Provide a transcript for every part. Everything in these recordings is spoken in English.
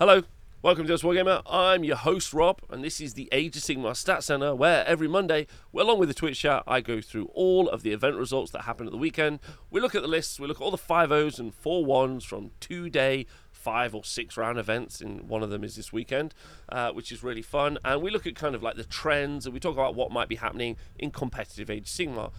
Hello, welcome to Honest Wargamer. I'm your host Rob, and this is the Age of Sigmar Stat Center, where every Monday, along with the Twitch chat, I go through all of the event results that happen at the weekend. We look at the lists, we look at all the five O's and four ones from two day, five or six round events, and one of them is this weekend, uh, which is really fun. And we look at kind of like the trends, and we talk about what might be happening in competitive Age of Sigmar.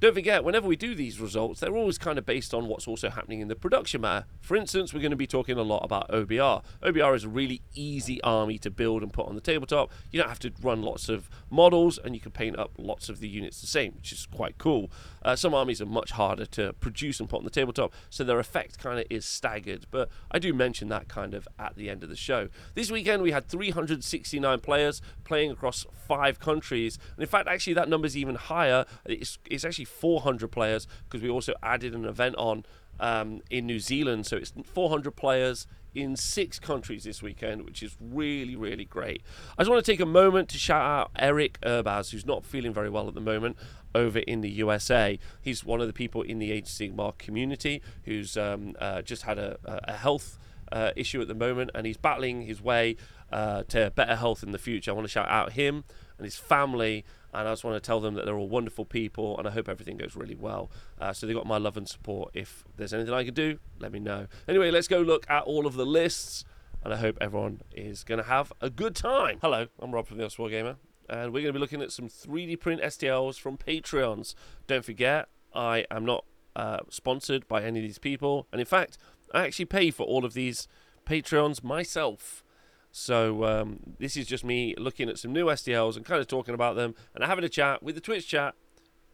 Don't forget, whenever we do these results, they're always kind of based on what's also happening in the production meta. For instance, we're going to be talking a lot about OBR. OBR is a really easy army to build and put on the tabletop. You don't have to run lots of models, and you can paint up lots of the units the same, which is quite cool. Uh, some armies are much harder to produce and put on the tabletop, so their effect kind of is staggered. But I do mention that kind of at the end of the show. This weekend we had 369 players playing across five countries, and in fact, actually that number is even higher. It's, it's actually 400 players because we also added an event on um, in New Zealand, so it's 400 players in six countries this weekend, which is really, really great. I just want to take a moment to shout out Eric Urbaz, who's not feeling very well at the moment over in the USA. He's one of the people in the Age Sigmar community who's um, uh, just had a, a health uh, issue at the moment, and he's battling his way uh, to better health in the future. I want to shout out him and his family and I just want to tell them that they're all wonderful people, and I hope everything goes really well. Uh, so they got my love and support. If there's anything I can do, let me know. Anyway, let's go look at all of the lists, and I hope everyone is going to have a good time. Hello, I'm Rob from the Honest Wargamer, and we're going to be looking at some 3D print STLs from Patreons. Don't forget, I am not uh, sponsored by any of these people, and in fact, I actually pay for all of these Patreons myself. So um, this is just me looking at some new STLs and kind of talking about them and having a chat with the Twitch chat.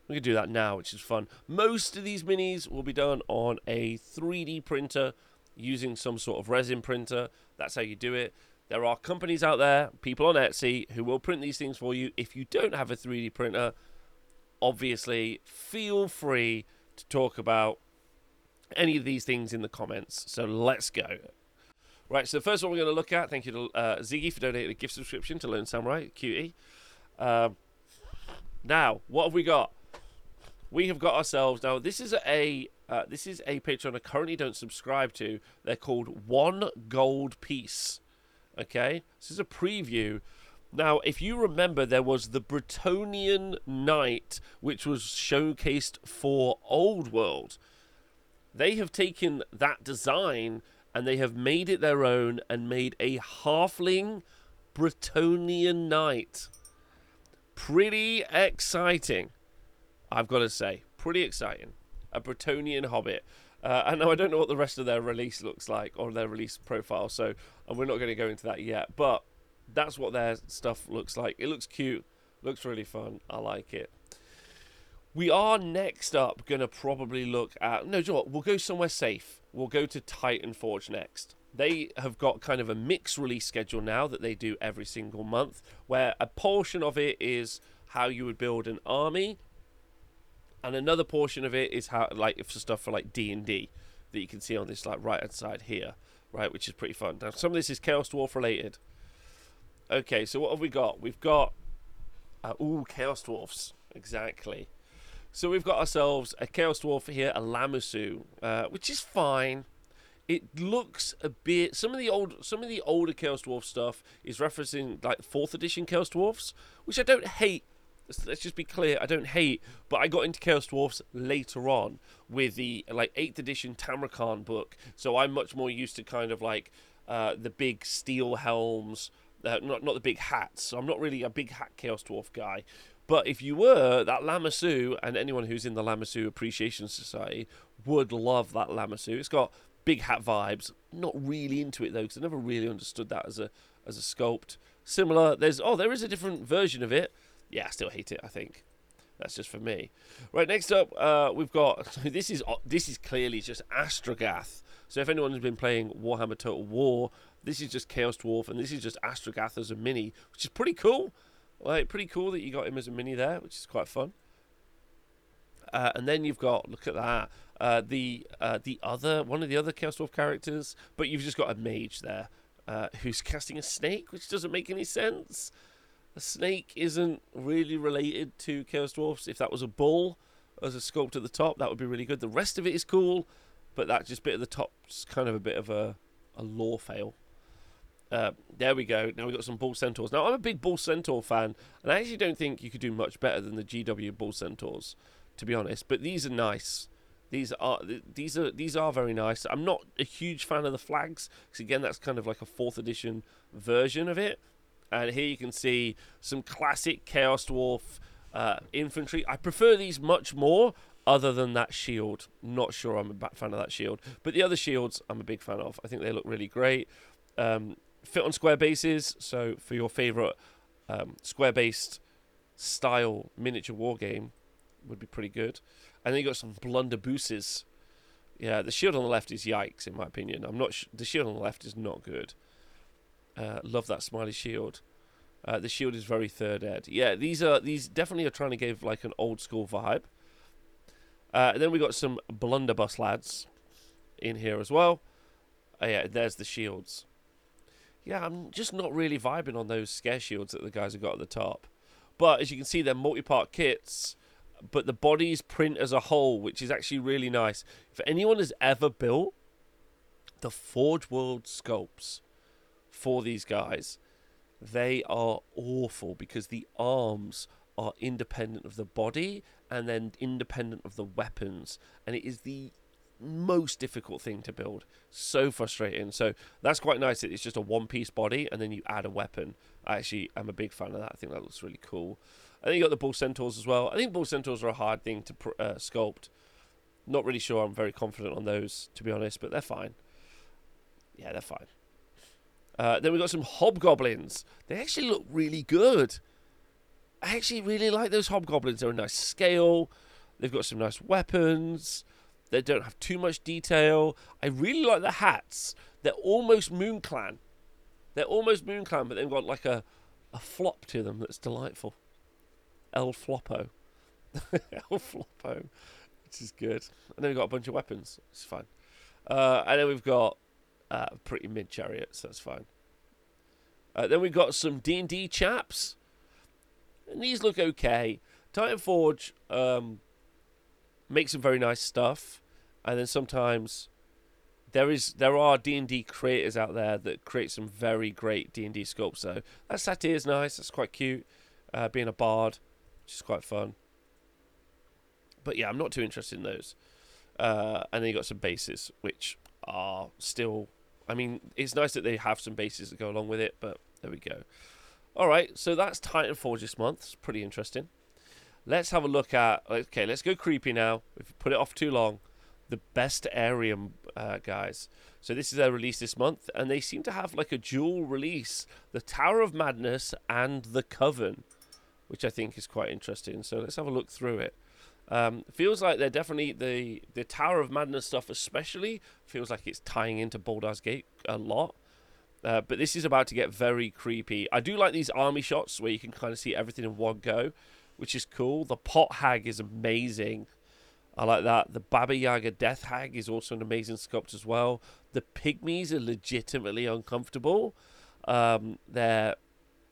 We can do that now, which is fun. Most of these minis will be done on a 3D printer using some sort of resin printer. That's how you do it. There are companies out there, people on Etsy, who will print these things for you. If you don't have a 3D printer, obviously feel free to talk about any of these things in the comments. So let's go. Right, so the first one we're going to look at, thank you to uh, Ziggy for donating a gift subscription to Learn Samurai, cutie. Um, now, what have we got? We have got ourselves now. This is a uh, this is a Patreon I currently don't subscribe to. They're called One Gold Piece. Okay, this is a preview. Now, if you remember, there was the Bretonnian Knight, which was showcased for Old World. They have taken that design and they have made it their own and made a halfling Bretonnian knight. Pretty exciting, I've got to say. Pretty exciting. A Bretonnian hobbit. Uh, I know I don't know what the rest of their release looks like or their release profile, so and we're not going to go into that yet. But that's what their stuff looks like. It looks cute, looks really fun. I like it. We are next up going to probably look at. No, you know what? We'll go somewhere safe. We'll go to Titan Forge next. They have got kind of a mixed release schedule now that they do every single month, where a portion of it is how you would build an army, and another portion of it is how, like, for stuff for like D and D that you can see on this like right hand side here, right, which is pretty fun. Now, some of this is Chaos Dwarf related. Okay, so what have we got? We've got, uh, ooh, Chaos Dwarfs, exactly. So we've got ourselves a Chaos Dwarf here, a Lamassu, uh, which is fine. It looks a bit. Some of the old, some of the older Chaos Dwarf stuff is referencing like fourth edition Chaos Dwarfs, which I don't hate. Let's, just be clear, I don't hate. But I got into Chaos Dwarfs later on with the like eighth edition Tamurkhan book, so I'm much more used to kind of like uh, the big steel helms. Uh, not not the big hats. So I'm not really a big hat Chaos Dwarf guy. But if you were, that Lamassu, and anyone who's in the Lamassu Appreciation Society would love that Lamassu. It's got big hat vibes. Not really into it though, because I never really understood that as a as a sculpt. Similar, there's oh, there is a different version of it. Yeah, I still hate it. I think that's just for me. Right, next up, uh, we've got this is this is clearly just Astragoth. So if anyone has been playing Warhammer Total War, this is just Chaos Dwarf, and this is just Astragoth as a mini, which is pretty cool. Like, pretty cool that you got him as a mini there, which is quite fun. Uh, and then you've got look at that uh, the uh, the other one of the other Chaos Dwarf characters, but you've just got a mage there uh, who's casting a snake, which doesn't make any sense. A snake isn't really related to Chaos Dwarfs. If that was a bull as a sculpt at the top, that would be really good. The rest of it is cool, but that just bit at the top's kind of a bit of a, a lore fail. Uh, there we go. Now we've got some Bull Centaurs. Now, I'm a big Bull Centaur fan, and I actually don't think you could do much better than the GW Bull Centaurs, to be honest. But these are nice. These are these are these are very nice. I'm not a huge fan of the flags because again, that's kind of like a fourth edition version of it. And here you can see some classic Chaos Dwarf uh, infantry. I prefer these much more, other than that shield. Not sure I'm a fan of that shield, but the other shields I'm a big fan of. I think they look really great. Um, fit on square bases. So for your favorite um, square-based style miniature war game, would be pretty good. And then you got some blunderbusses. Yeah, the shield on the left is yikes in my opinion. I'm not. Sh- the shield on the left is not good. Uh, love that smiley shield. Uh, the shield is very third ed. Yeah, these are these definitely are trying to give like an old school vibe. Uh, and then we got some blunderbuss lads in here as well. Oh, yeah, there's the shields. Yeah, I'm just not really vibing on those scare shields that the guys have got at the top. But as you can see, they're multi-part kits, but the bodies print as a whole, which is actually really nice. If anyone has ever built the Forge World sculpts for these guys, they are awful because the arms are independent of the body and then independent of the weapons, and it is the most difficult thing to build. So frustrating. So that's quite nice. It's just a one piece body and then you add a weapon. I actually am a big fan of that. I think that looks really cool. I think you got the bull centaurs as well. I think bull centaurs are a hard thing to uh, sculpt. Not really sure. I'm very confident on those to be honest, but they're fine. Yeah, they're fine. Uh, then we got some hobgoblins. They actually look really good. I actually really like those hobgoblins. They're a nice scale. They've got some nice weapons. They don't have too much detail. I really like the hats. They're almost Moon Clan. They're almost Moon Clan, but they've got like a, a flop to them that's delightful. El Floppo. El Floppo. Which is good. And then we've got a bunch of weapons. It's fine. Uh, and then we've got uh, pretty mid chariots. That's fine. Uh, then we've got some D&D chaps. And these look okay. Titan Forge um, make some very nice stuff, and then sometimes there is there are D and D creators out there that create some very great D and D sculpts. So that satyr is nice. That's quite cute. Uh, being a bard, which is quite fun. But yeah, I'm not too interested in those. Uh, and then you got some bases, which are still. I mean, it's nice that they have some bases that go along with it, but there we go. All right, so that's Titan Forge this month. It's pretty interesting. Let's have a look at. Okay, let's go creepy now. We've put it off too long. The Bestiarum uh, guys. So this is their release this month, and they seem to have like a dual release: the Tower of Madness and the Coven, which I think is quite interesting. So let's have a look through it. Um, feels like they're definitely the the Tower of Madness stuff, especially feels like it's tying into Baldur's Gate a lot. Uh, but this is about to get very creepy. I do like these army shots where you can kind of see everything in one go which is cool. The pot hag is amazing. I like that. The Baba Yaga Death Hag is also an amazing sculpt as well. The pygmies are legitimately uncomfortable. Um, they're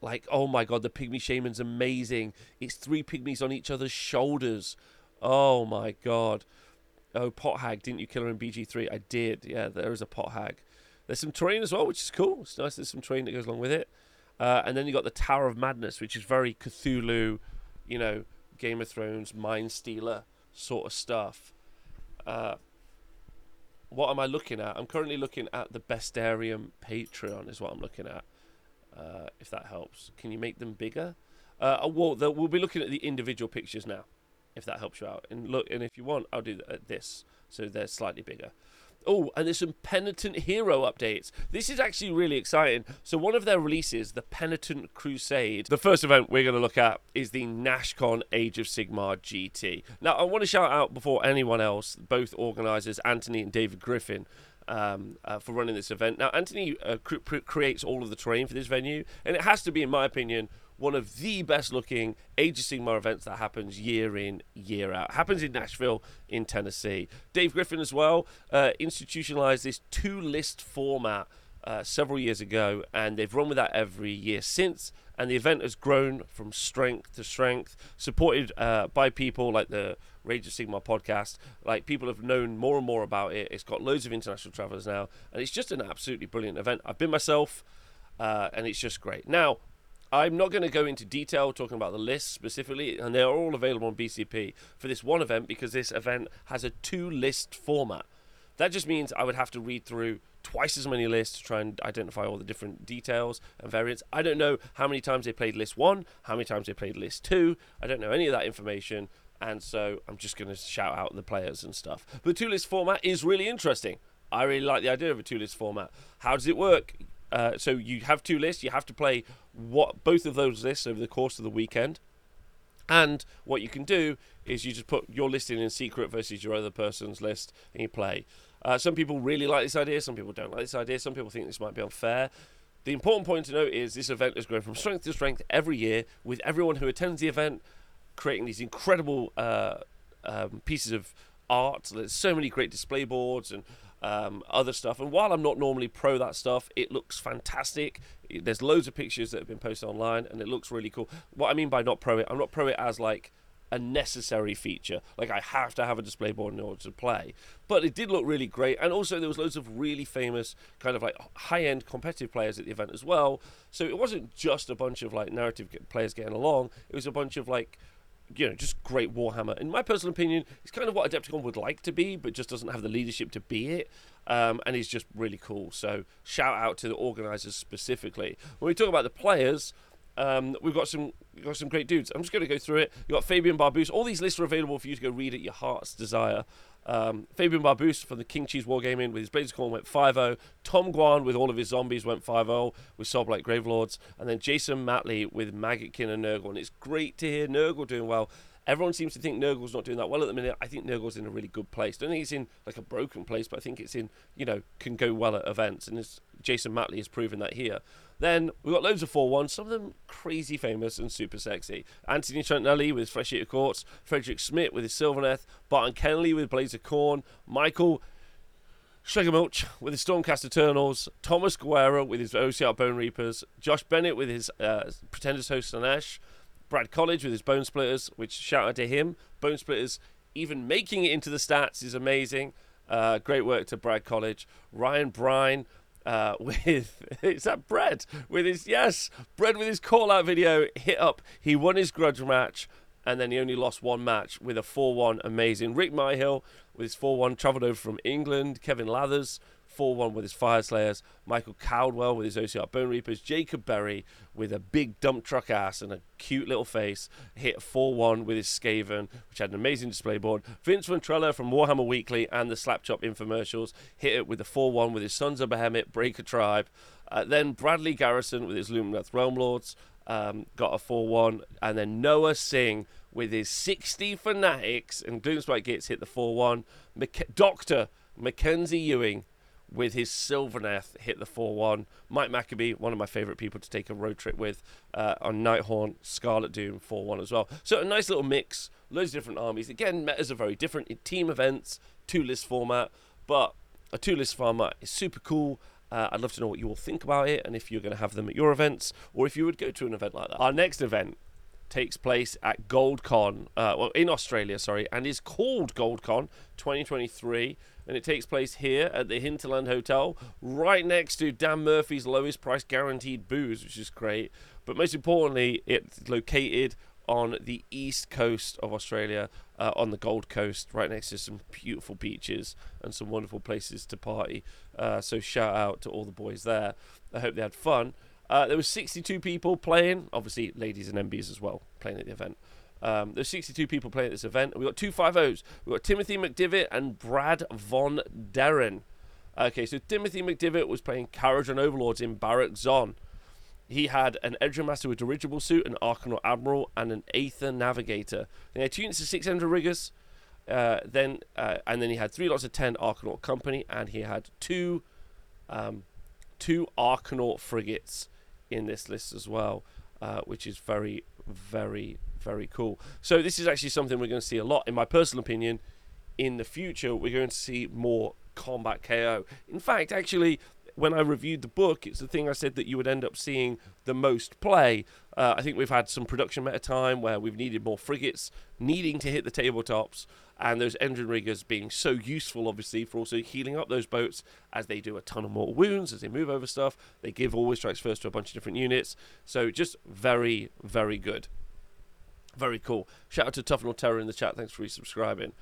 like, oh my god, the pygmy shaman's amazing. It's three pygmies on each other's shoulders. Oh my god. Oh, pot hag, didn't you kill her in BG3? I did. Yeah, there is a pot hag. There's some terrain as well, which is cool. It's nice. There's some terrain that goes along with it. Uh, and then you got the Tower of Madness, which is very Cthulhu you know, Game of Thrones, Mind Stealer sort of stuff. Uh, what am I looking at? I'm currently looking at the Bestiarum Patreon, is what I'm looking at. Uh, if that helps, can you make them bigger? Uh, uh well, the, we'll be looking at the individual pictures now, if that helps you out. And look, and if you want, I'll do this, so they're slightly bigger. Oh, and there's some Penitent Hero updates. This is actually really exciting. So one of their releases, the Penitent Crusade, the first event we're going to look at is the NashCon Age of Sigmar GT. Now, I want to shout out before anyone else, both organisers, Anthony and David Griffin, um, uh, for running this event. Now, Anthony uh, cr- creates all of the terrain for this venue, and it has to be, in my opinion, one of the best looking Age of Sigmar events that happens year in, year out. Happens in Nashville, in Tennessee. Dave Griffin, as well, uh, institutionalized this two list format uh, several years ago, and they've run with that every year since. And the event has grown from strength to strength, supported uh, by people like the Rage of Sigmar podcast. Like people have known more and more about it. It's got loads of international travelers now, and it's just an absolutely brilliant event. I've been myself. uh, and it's just great. Now, I'm not going to go into detail talking about the list specifically, and they're all available on BCP for this one event because this event has a two list format. That just means I would have to read through twice as many lists to try and identify all the different details and variants. I don't know how many times they played list one, how many times they played list two. I don't know any of that information, and so I'm just going to shout out the players and stuff. The two list format is really interesting. I really like the idea of a two list format. How does it work? Uh, so you have two lists. You have to play what both of those lists over the course of the weekend. And what you can do is you just put your listing in secret versus your other person's list, and you play. Uh, some people really like this idea. Some people don't like this idea. Some people think this might be unfair. The important point to note is this event is growing from strength to strength every year, with everyone who attends the event creating these incredible uh, um, pieces of art. There's so many great display boards and um, other stuff. And while I'm not normally pro that stuff, it looks fantastic. There's loads of pictures that have been posted online, and it looks really cool. What I mean by not pro it, I'm not pro it as like a necessary feature. Like I have to have a display board in order to play. But it did look really great, and also there was loads of really famous kind of like high-end competitive players at the event as well. So it wasn't just a bunch of like narrative players getting along. It was a bunch of like you know, just great Warhammer. In my personal opinion, it's kind of what Adepticon would like to be, but just doesn't have the leadership to be it. Um, and he's just really cool. So shout out to the organisers specifically. When we talk about the players, um, we've got some we've got some great dudes. I'm just going to go through it. You've got Fabian Barbus. All these lists are available for you to go read at your heart's desire. Um, Fabian Barbus from the King Cheese Wargaming with his Blades Khorne went 5 0. Tom Guan with all of his zombies went 5 0 with Soulblight Gravelords. And then Jason Matley with Maggotkin and Nurgle. And it's great to hear Nurgle doing well. Everyone seems to think Nurgle's not doing that well at the minute. I think Nurgle's in a really good place. Don't think it's in like a broken place, but I think it's in, you know, can go well at events. And Jason Matley has proven that here. Then we've got loads of 4 1, some of them crazy famous and super sexy. Anthony Trentinelli with Flesh Eater Courts, Frederick Smith with his Sylvaneth, Barton Kennelly with Blades of Khorne, Michael Schlegelmilch with his Stormcast Eternals, Thomas Guerra with his Ossiarch Bonereapers, Josh Bennett with his uh, Pretenders Host Slaanesh, Brad College with his Bonesplitterz, which shout out to him. Bonesplitterz even making it into the stats is amazing. Uh, great work to Brad College. Ryan Brine uh, with is that Brad with his yes Brad with his call out video hit up. He won his grudge match and then he only lost one match with a 4-1 amazing. Rick Myhill with his 4-1 travelled over from England. Kevin Lathers 4 1 with his Fyreslayers, Michael Caldwell with his Ossiarch Bonereapers, Jacob Berry with a big dump truck ass and a cute little face, hit 4 1 with his Skaven, which had an amazing display board. Vince Ventrella from Warhammer Weekly and the Slapchop infomercials hit it with a 4 1 with his Sons of Behemat, Breaker Tribe. Uh, then Bradley Garrison with his Lumineth Realm Lords um, got a 4 1. And then Noah Singh with his 60 Fanatics and Gloomspite Gits hit the 4 1. Dr. Mackenzie Ewing with his Sylvaneth hit the 4 1. Mike Maccabee, one of my favourite people to take a road trip with uh, on Nighthaunt, Scarlet Doom 4 1 as well. So a nice little mix, loads of different armies. Again, metas are very different in team events, two list format, but a two list format is super cool. Uh, I'd love to know what you all think about it and if you're going to have them at your events or if you would go to an event like that. Our next event takes place at GoldCon, uh, well, in Australia, sorry, and is called GoldCon 2023 and it takes place here at the Hinterland Hotel, right next to Dan Murphy's lowest price guaranteed booze, which is great. But most importantly, it's located on the east coast of Australia, uh, on the Gold Coast, right next to some beautiful beaches and some wonderful places to party. Uh, so shout out to all the boys there. I hope they had fun. Uh, there was 62 people playing, obviously ladies and MBs as well, playing at the event. Um, there's 62 people playing at this event. We've got two 5-0s. We've got Timothy McDivitt and Brad Von Derren. Okay, so Timothy McDivitt was playing Kharadron Overlords in Barak-Zon. He had an Endrinmaster with Dirigible Suit, an Arkanaut Admiral, and an Aether Navigator. He had two units of 600 riggers. Uh, then uh, and then he had three lots of 10 Arkanaut Company, and he had two um, two Arkanaut frigates in this list as well, uh, which is very, very, very cool. So this is actually something we're going to see a lot, in my personal opinion. In the future, we're going to see more combat KO. In fact, actually, when I reviewed the book, it's the thing I said that you would end up seeing the most play. Uh, I think we've had some production meta time where we've needed more frigates needing to hit the tabletops, and those Endrinriggers being so useful, obviously, for also healing up those boats as they do a ton of more wounds as they move over stuff. They give always strikes first to a bunch of different units. So just very, very good. Very cool. Shout out to Toughnell Terror in the chat. Thanks for resubscribing.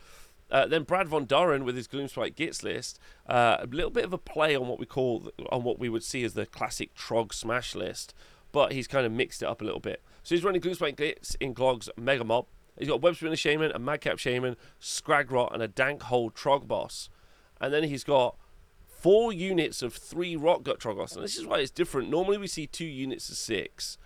Uh, then Brad Von Doren with his Gloomspite Gits list, uh, a little bit of a play on what we call on what we would see as the classic Trog Smash list, but he's kind of mixed it up a little bit. So he's running Gloomspite Gits in Glogg's Mega Mob. He's got Web Spinner Shaman, a Madcap Shaman, Skragrott, and a Dankhold Troggboss. And then he's got four units of three Rock Gut Troggoths. And this is why it's different. Normally we see two units of six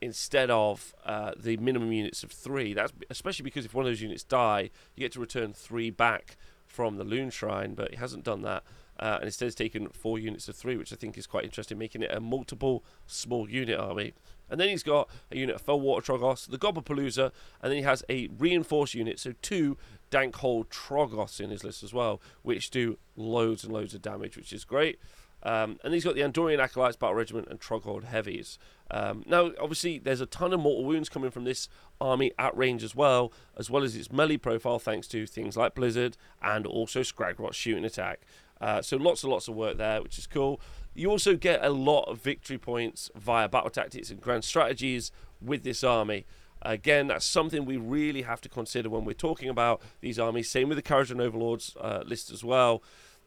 instead of uh, the minimum units of three. That's especially because if one of those units die, you get to return three back from the Loon Shrine, but he hasn't done that. Uh, and instead has taken four units of three, which I think is quite interesting, making it a multiple small unit army. And then he's got a unit of Fellwater Troggoths, the Gobbapalooza, and then he has a reinforced unit, so two Dankhold Troggoths in his list as well, which do loads and loads of damage, which is great. Um, and he's got the Andorian Acolytes, Battle Regiment, and Troghold Heavies. Um, now, obviously, there's a ton of mortal wounds coming from this army at range as well, as well as its melee profile, thanks to things like Blizzard and also Skragrott shooting attack. Uh, so lots and lots of work there, which is cool. You also get a lot of victory points via battle tactics and grand strategies with this army. Again, that's something we really have to consider when we're talking about these armies. Same with the Kharadron Overlords uh, list as well.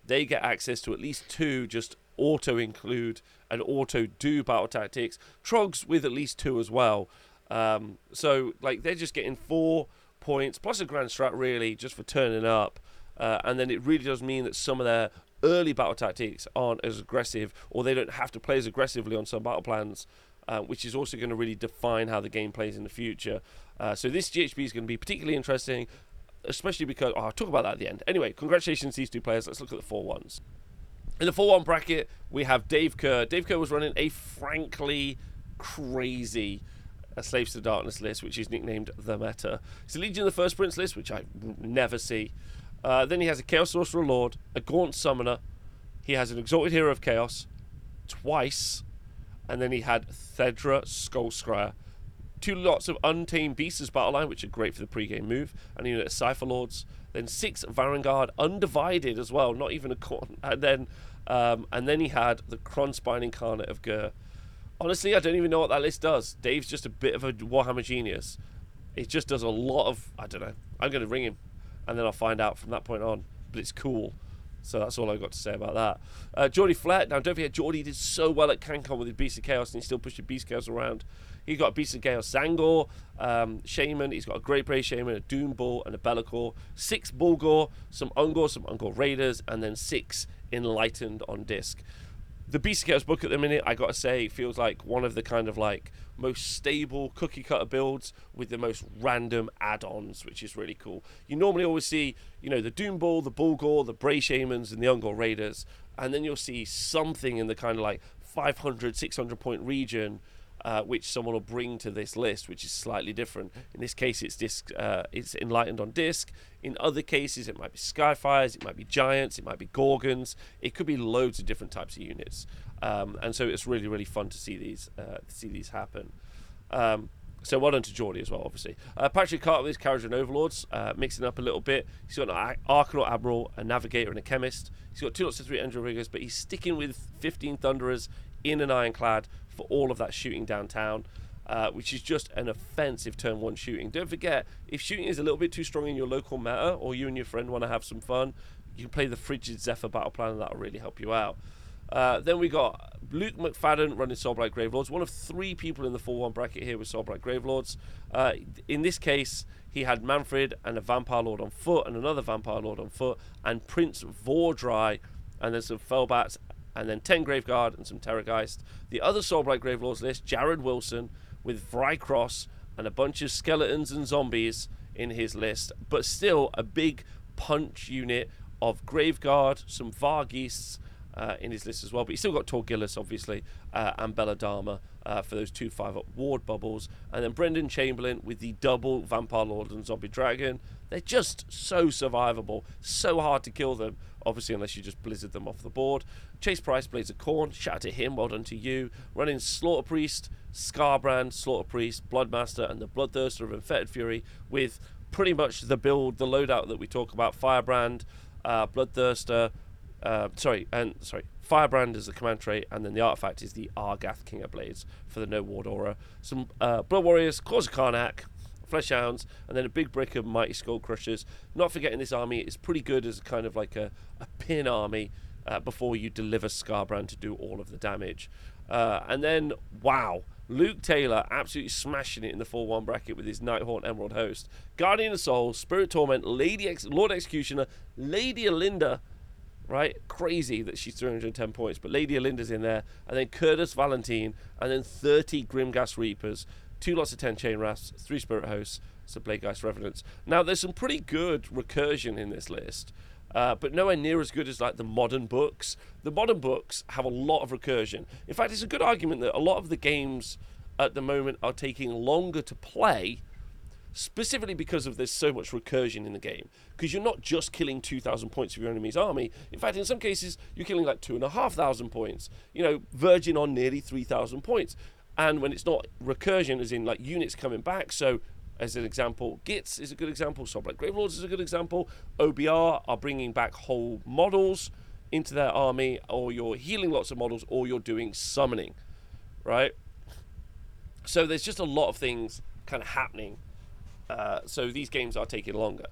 They get access to at least two just auto include and auto do battle tactics. Trogs with at least two as well. Um, so like they're just getting four points plus a grand strat really just for turning up. Uh, and then it really does mean that some of their early battle tactics aren't as aggressive, or they don't have to play as aggressively on some battle plans, uh, which is also going to really define how the game plays in the future. Uh, so this GHB is going to be particularly interesting, especially because oh, I'll talk about that at the end. Anyway, congratulations to these two players. Let's look at the four ones. In the 4 1 bracket, we have Dave Kerr. Dave Kerr was running a frankly crazy uh, Slaves to the Darkness list, which is nicknamed The Meta. It's a Legion of the First Prince list, which I never see. Uh, then he has a Chaos Sorcerer Lord, a Gaunt Summoner. He has an Exalted Hero of Chaos twice. And then he had Thedra Skullscryer. Two lots of Untamed Beasts battle line, which are great for the pre-game move. And a unit of Cypher Lords. Then six Varangard, undivided as well, not even a Khorne. And then um, and then he had the Krondspine Incarnate of Ghur. Honestly, I don't even know what that list does. Dave's just a bit of a Warhammer genius. It just does a lot of. I don't know. I'm going to ring him, and then I'll find out from that point on. But it's cool. So that's all I've got to say about that. Uh, Geordie Flett. Now, don't forget, Geordie did so well at CanCon with his Beast of Chaos, and he still the Beast Chaos around. He's got a Beast of Chaos Tzaangor, um, Shaman. He's got a Great Bray Shaman, a Doom Bull, and a Be'lakor. Six Bullgor, some Ungor, some Ungor Raiders, and then six Enlightened on disc. The Beast Chaos book at the minute, I gotta say, feels like one of the kind of like most stable cookie cutter builds with the most random add-ons, which is really cool. You normally always see, you know, the Doom Bull, the Bullgor, the Bray Shamans, and the Ungor Raiders, and then you'll see something in the kind of like 500, 600 point region uh, which someone will bring to this list, which is slightly different. In this case, it's disc, uh, it's enlightened on disc. In other cases, it might be Skyfires, it might be Giants, it might be Ghorgons. It could be loads of different types of units, um, and so it's really really fun to see these uh, see these happen. Um, so well done to Geordie as well, obviously. Uh, Patrick Carter with his Kharadron Overlords, uh, mixing up a little bit. He's got an Arkanaut Admiral, a Navigator, and a Chemist. He's got two lots of three Endrinriggers, but he's sticking with 15 Thunderers in an Ironclad for all of that shooting downtown. Uh, which is just an offensive turn one shooting. Don't forget, if shooting is a little bit too strong in your local meta, or you and your friend want to have some fun, you can play the Frigid Zephyr battle plan, and that'll really help you out. Uh, then we got Luke McFadden running Soulblight Gravelords, one of three people in the 4 1 bracket here with Soulblight Gravelords. Uh, in this case, he had Mannfred and a Vampire Lord on foot, and another Vampire Lord on foot, and Prince Vhordrai, and then some Fellbats and then 10 Graveguard and some Terrorgeist. The other Soulblight Gravelords list, Jared Wilson with Vyrkos and a bunch of skeletons and zombies in his list, but still a big punch unit of Graveguard, some Vargheists uh, in his list as well. But he's still got Torgillius, obviously, uh, and Belladamma uh, for those two 5 up ward bubbles. And then Brendan Chamberlain with the double Vampire Lord and Zombie Dragon. They're just so survivable, so hard to kill them obviously, unless you just blizzard them off the board. Chase Price, Blades of Khorne, shout out to him, well done to you. Running Slaughter Priest, Skarbrand, Slaughter Priest, Bloodmaster, and the Bloodthirster of Infected Fury with pretty much the build, the loadout that we talk about Firebrand, uh, Bloodthirster, uh, sorry, and sorry, Firebrand is the command trait, and then the artifact is the Argath King of Blades for the No Ward Aura. Some uh, Blood Warriors, Cause of Karnak, Fleshhounds, and then a big brick of Mighty Skull Crushers. Not forgetting this army is pretty good as a kind of like a, a pin army uh, before you deliver Skarbrand to do all of the damage. Uh, and then, wow, Luke Taylor absolutely smashing it in the 4 1 bracket with his Nighthaunt Emerald host. Guardian of Souls, Spirit Torment, Lady Ex- Lord Executioner, Lady Olynder. right? Crazy that she's 310 points, but Lady Olynder's in there, and then Kurdoss Valentian, and then 30 Grimghast Reapers, two lots of 10 Chainrasps, three Spirit Hosts, so some Plaguegeist Revenants. Now, there's some pretty good recursion in this list. Uh, but nowhere near as good as like the modern books. The modern books have a lot of recursion. In fact, it's a good argument that a lot of the games at the moment are taking longer to play, specifically because of there's so much recursion in the game. Because you're not just killing 2,000 points of your enemy's army. In fact, in some cases, you're killing like 2,500 points, you know, verging on nearly 3,000 points. And when it's not recursion, as in like units coming back, so as an example. Gitz is a good example. Soulblight Gravelords is a good example. OBR are bringing back whole models into their army, or you're healing lots of models, or you're doing summoning, right? So there's just a lot of things kind of happening. Uh, so these games are taking longer.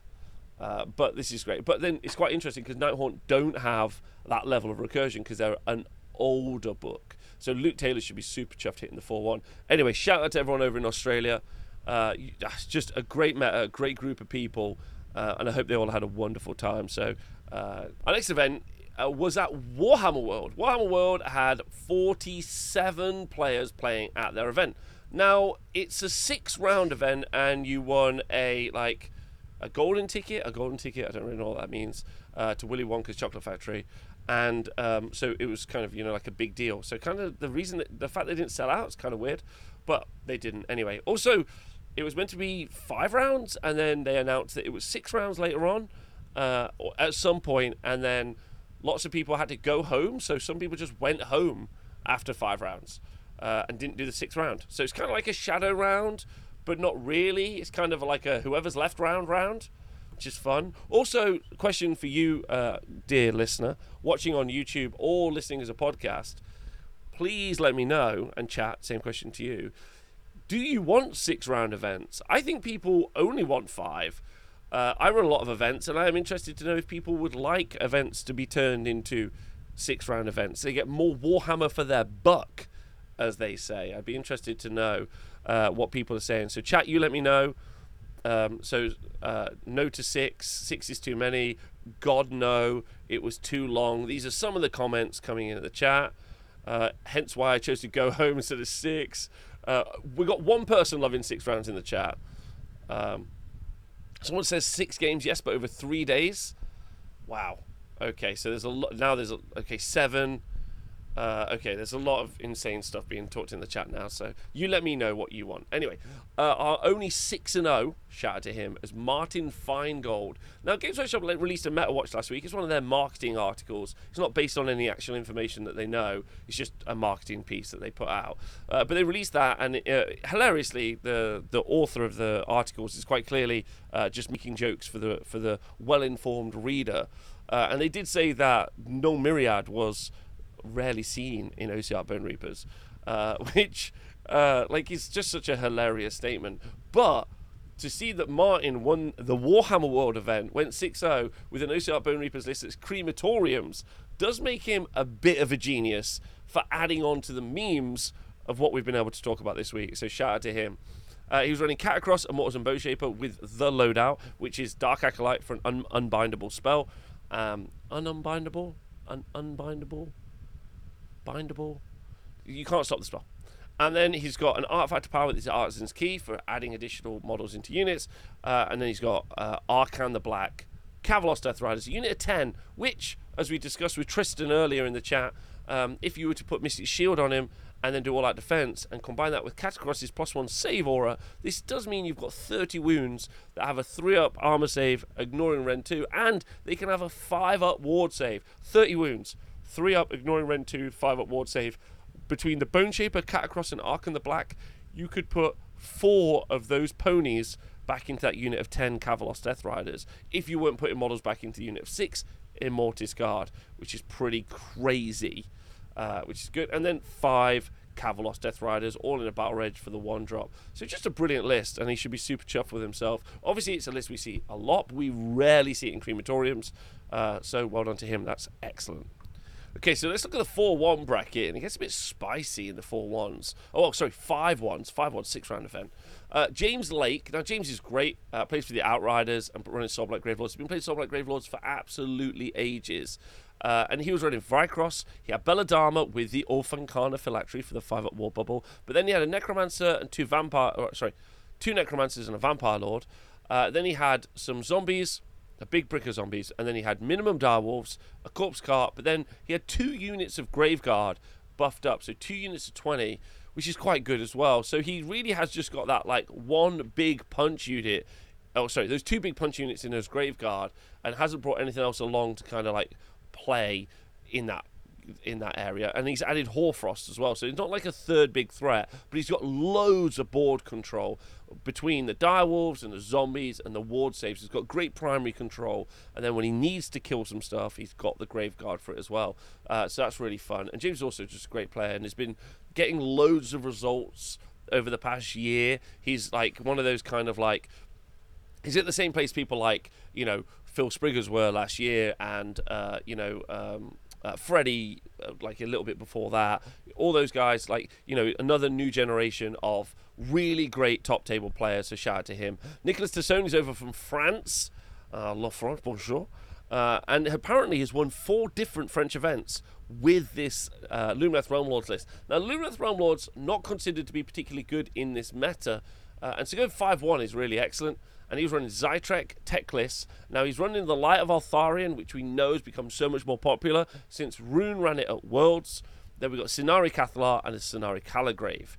Uh, but this is great. But then it's quite interesting because Nighthaunt don't have that level of recursion because they're an older book. So Luke Taylor should be super chuffed hitting the 4 1. Anyway, shout out to everyone over in Australia. Uh, just a great meta, a great group of people, uh, and I hope they all had a wonderful time. So, uh, our next event uh, was at Warhammer World. Warhammer World had 47 players playing at their event. Now, it's a six round event, and you won a like a golden ticket, a golden ticket, I don't really know what that means, uh, to Willy Wonka's Chocolate Factory. And um, so it was kind of, you know, like a big deal. So, kind of the reason that the fact they didn't sell out is kind of weird, but they didn't anyway. Also, it was meant to be five rounds, and then they announced that it was six rounds later on, uh, at some point, and then lots of people had to go home. So some people just went home after five rounds uh, and didn't do the sixth round. So it's kind of like a shadow round, but not really. It's kind of like a whoever's left round round, which is fun. Also, question for you, uh, dear listener, watching on YouTube or listening as a podcast. Please let me know and chat. Same question to you do you want six round events? I think people only want five. Uh, I run a lot of events, and I am interested to know if people would like events to be turned into six round events. They get more Warhammer for their buck, as they say. I'd be interested to know uh, what people are saying. So, chat, you let me know. Um, so, uh, no to six. Six is too many. God, no. It was too long. These are some of the comments coming into the chat. Uh, hence why I chose to go home instead of six. Uh, we got one person loving six rounds in the chat. Um, someone says six games, yes, but over three days. Wow. Okay, so there's a lot now. There's a, okay seven. Uh, okay, there's a lot of insane stuff being talked in the chat now, so you let me know what you want. Anyway, uh, our only 6 and 0, shout out to him, as Martin Finegold. Now, Games Workshop released a Meta Watch last week. It's one of their marketing articles. It's not based on any actual information that they know, it's just a marketing piece that they put out. Uh, but they released that, and uh, hilariously, the, the author of the articles is quite clearly uh, just making jokes for the, for the well informed reader. Uh, and they did say that Null Myriad was rarely seen in Ossiarch Bonereapers, uh, which uh, like is just such a hilarious statement. But to see that Martin won the Warhammer World event, went 6-0 with an Ossiarch Bonereapers list that's Crematorians, does make him a bit of a genius for adding on to the memes of what we've been able to talk about this week. So shout out to him. Uh, he was running Katakros, Immortals and Boneshaper with the loadout, which is Dark Acolyte for an un- unbindable spell. Um, ununbindable? Un- unbindable? Bindable. You can't stop the spell. And then he's got an artifact power with his artisan's key for adding additional models into units. Uh, and then he's got uh, Arkhan the Black, Kavalos Death Riders, unit of 10, which, as we discussed with Tristan earlier in the chat, um, if you were to put Mystic Shield on him and then do all out defense and combine that with Katakros' plus one save aura, this does mean you've got 30 wounds that have a 3 up armor save, ignoring Rend 2, and they can have a 5 up ward save. 30 wounds, 3 up, ignoring Rend 2, 5 up ward save. Between the Bone Shaper, Katakros, and Arkhan the Black, you could put four of those ponies back into that unit of 10 Kavalos Death Riders if you weren't putting models back into the unit of 6 Immortis Guard, which is pretty crazy uh, which is good. And then five Kavalos Death Riders, all in a battle rage for the one drop. So just a brilliant list, and he should be super chuffed with himself. Obviously, it's a list we see a lot, but we rarely see it in Crematorians. Uh, so well done to him. That's excellent. Okay, so let's look at the 4 1 bracket, and it gets a bit spicy in the 4 1s. Oh, sorry, 5 1s. 5 1, 6 round event. Uh, James Lake. Now, James is great. Uh, plays for the Outriders and running Soulblight Gravelords. He's been playing Soulblight Gravelords for absolutely ages. Uh, and he was running Vyrkos. He had Belladamma with the Orphankana Phylactery for the 5 up War Bubble. But then he had a Necromancer and two Vampire. Or, sorry, two Necromancers and a Vampire Lord. Uh, then he had some zombies, a big brick of zombies. And then he had minimum Direwolves, a Corpse Cart. But then he had two units of Graveguard buffed up. So two units of 20 which is quite good as well. So he really has just got that like one big punch unit. Oh, sorry, those two big punch units in his Graveguard, and hasn't brought anything else along to kind of like play in that in that area, and he's added Hoarfrost as well. So it's not like a third big threat, but he's got loads of board control between the direwolves and the zombies and the ward saves. He's got great primary control, and then when he needs to kill some stuff, he's got the Graveguard for it as well. Uh, so that's really fun. And James is also just a great player, and has been getting loads of results over the past year. He's like one of those kind of like he's at the same place people like you know Phil Spriggers were last year, and uh, you know. Um, uh, Freddie, uh, like a little bit before that, all those guys, like you know, another new generation of really great top table players. So shout out to him. Nicholas Tassoni's over from France. Uh, La France, bonjour. Uh, and apparently has won four different French events with this uh, Lumineth Realm Lords list. Now, Lumineth Realm Lords not considered to be particularly good in this meta, uh, and to go 5 1 is really excellent and he was running Zytrek Teclis. Now he's running the Light of Eltharion, which we know has become so much more popular since Rune ran it at Worlds. Then we've got Scinari Cathallar and a Scinari Calligrave.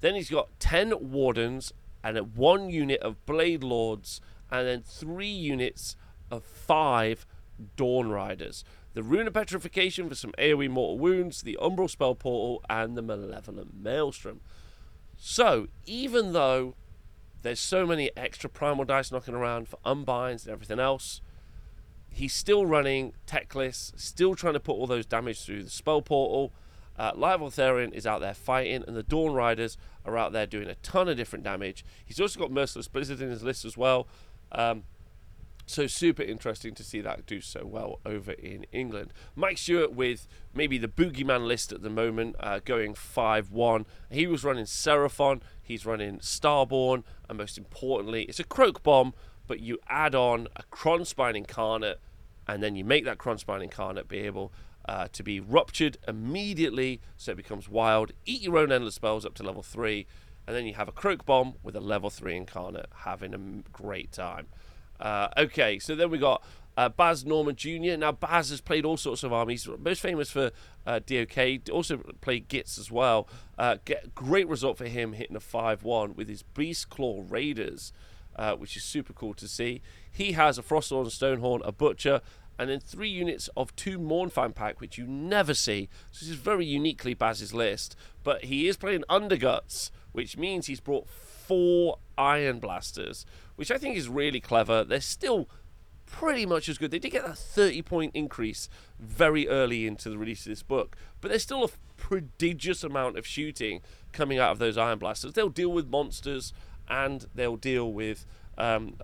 Then he's got 10 Wardens and one unit of Blade Lords and then three units of five Dawn Riders. The Rune of Petrification for some AoE mortal wounds, the Umbral Spell Portal, and the Malevolent Maelstrom. So, even though there's so many extra primal dice knocking around for unbinds and everything else. He's still running Teclis, still trying to put all those damage through the spell portal. Uh, Live is out there fighting, and the Dawn Riders are out there doing a ton of different damage. He's also got Merciless Blizzard in his list as well. Um, so super interesting to see that do so well over in England. Mike Stewart with maybe the boogeyman list at the moment, uh, going 5-1. He was running Seraphon, he's running Starborn, and most importantly, it's a Kroak Bomb, but you add on a Krondspine Incarnate, and then you make that Krondspine Incarnate be able uh, to be ruptured immediately, so it becomes wild. Eat your own endless spells up to level 3, and then you have a Kroak Bomb with a level 3 Incarnate, having a great time. Uh, okay, so then we got uh, Baz Norman Jr. Now Baz has played all sorts of armies, most famous for uh, DOK. Also played Gits as well. Uh, great result for him hitting a five-one with his Beast Claw Raiders, uh, which is super cool to see. He has a Frostlord and Stonehorn, a Butcher, and then three units of two Mournfang pack, which you never see. So this is very uniquely Baz's list. But he is playing Underguts, which means he's brought four Iron Blasters, which I think is really clever. They're still pretty much as good. They did get that 30 point increase very early into the release of this book, but there's still a prodigious amount of shooting coming out of those Iron Blasters. They'll deal with monsters and they'll deal with um,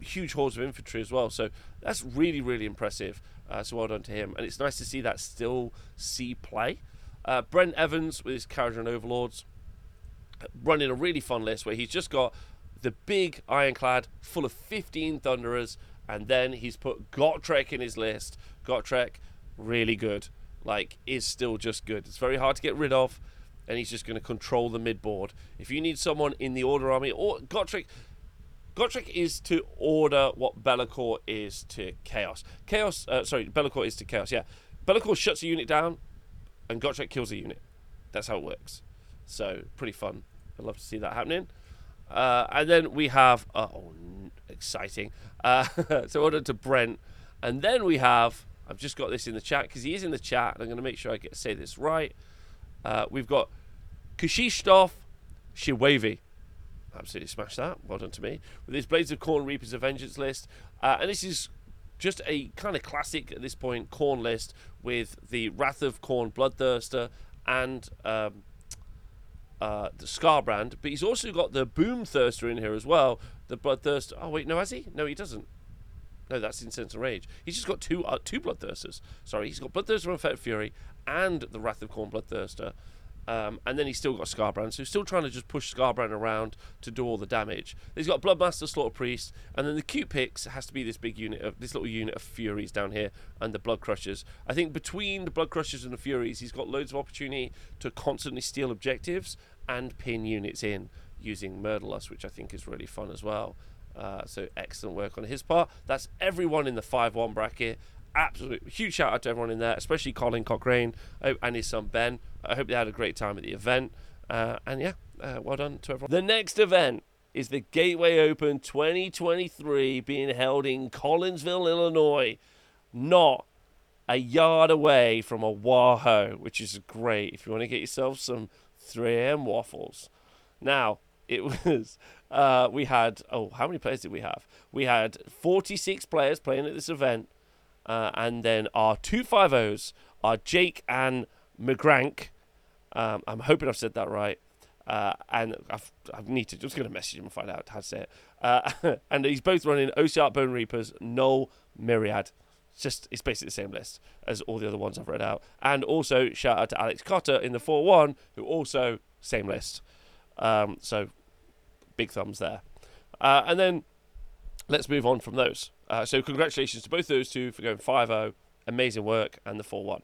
huge hordes of infantry as well. So that's really, really impressive. Uh, so well done to him. And it's nice to see that still see play. Uh, Brent Evans with his Kharadron Overlords running a really fun list where he's just got the big ironclad full of 15 Thunderers, and then he's put Gotrek in his list. Gotrek, really good. Like, is still just good. It's very hard to get rid of, and he's just going to control the mid board. If you need someone in the Order Army, or Gotrek. Gotrek is to order what Be'lakor is to Chaos. Chaos, uh, sorry, Be'lakor is to Chaos, yeah. Be'lakor shuts a unit down, and Gotrek kills a unit. That's how it works. So pretty fun. I'd love to see that happening. Uh, and then we have oh, exciting. Uh, so order to Brent, and then we have. I've just got this in the chat because he is in the chat, and I'm going to make sure I get say this right. Uh, we've got Kushishtov Shiwavi. Absolutely smashed that. Well done to me. With his Blades of Khorne Reapers of Vengeance list. Uh, and this is just a kind of classic at this point Khorne list with the Wrath of Khorne Bloodthirster and um, uh, the Skarbrand. But he's also got the Boomthirster in here as well. The Bloodthirster. Oh, wait, no, has he? No, he doesn't. No, that's Insensate Rage. He's just got two uh, two Bloodthirsters. Sorry, he's got Bloodthirster and Fury and the Wrath of Khorne Bloodthirster. Um, and then he's still got Skarbrand, so he's still trying to just push Skarbrand around to do all the damage. He's got Bloodmaster, Slaughter Priest, and then the cute picks has to be this big unit of this little unit of Furies down here and the Blood Crushers. I think between the Blood Crushers and the Furies, he's got loads of opportunity to constantly steal objectives and pin units in using Murderlust, which I think is really fun as well. Uh, so excellent work on his part. That's everyone in the 5-1 bracket absolute huge shout out to everyone in there, especially Colin Cochrane uh, and his son Ben. I hope they had a great time at the event. Uh, and yeah, uh, well done to everyone. The next event is the Gateway Open 2023 being held in Collinsville, Illinois, not a yard away from Oahu, which is great if you want to get yourself some 3am waffles. Now, it was uh, we had oh how many players did we have we had 46 players playing at this event uh, and then our two five O's are Jake and McGrank. Um, I'm hoping I've said that right. Uh, and I've, I need to just going to message him and find out how to say it. Uh, and he's both running Ossiarch Bonereapers, Null Myriad. It's just it's basically the same list as all the other ones I've read out. And also shout out to Alex Cotter in the 4-1, who also same list. Um, so big thumbs there. Uh, and then let's move on from those. Uh, so congratulations to both those two for going 5-0. Amazing work and the 4-1.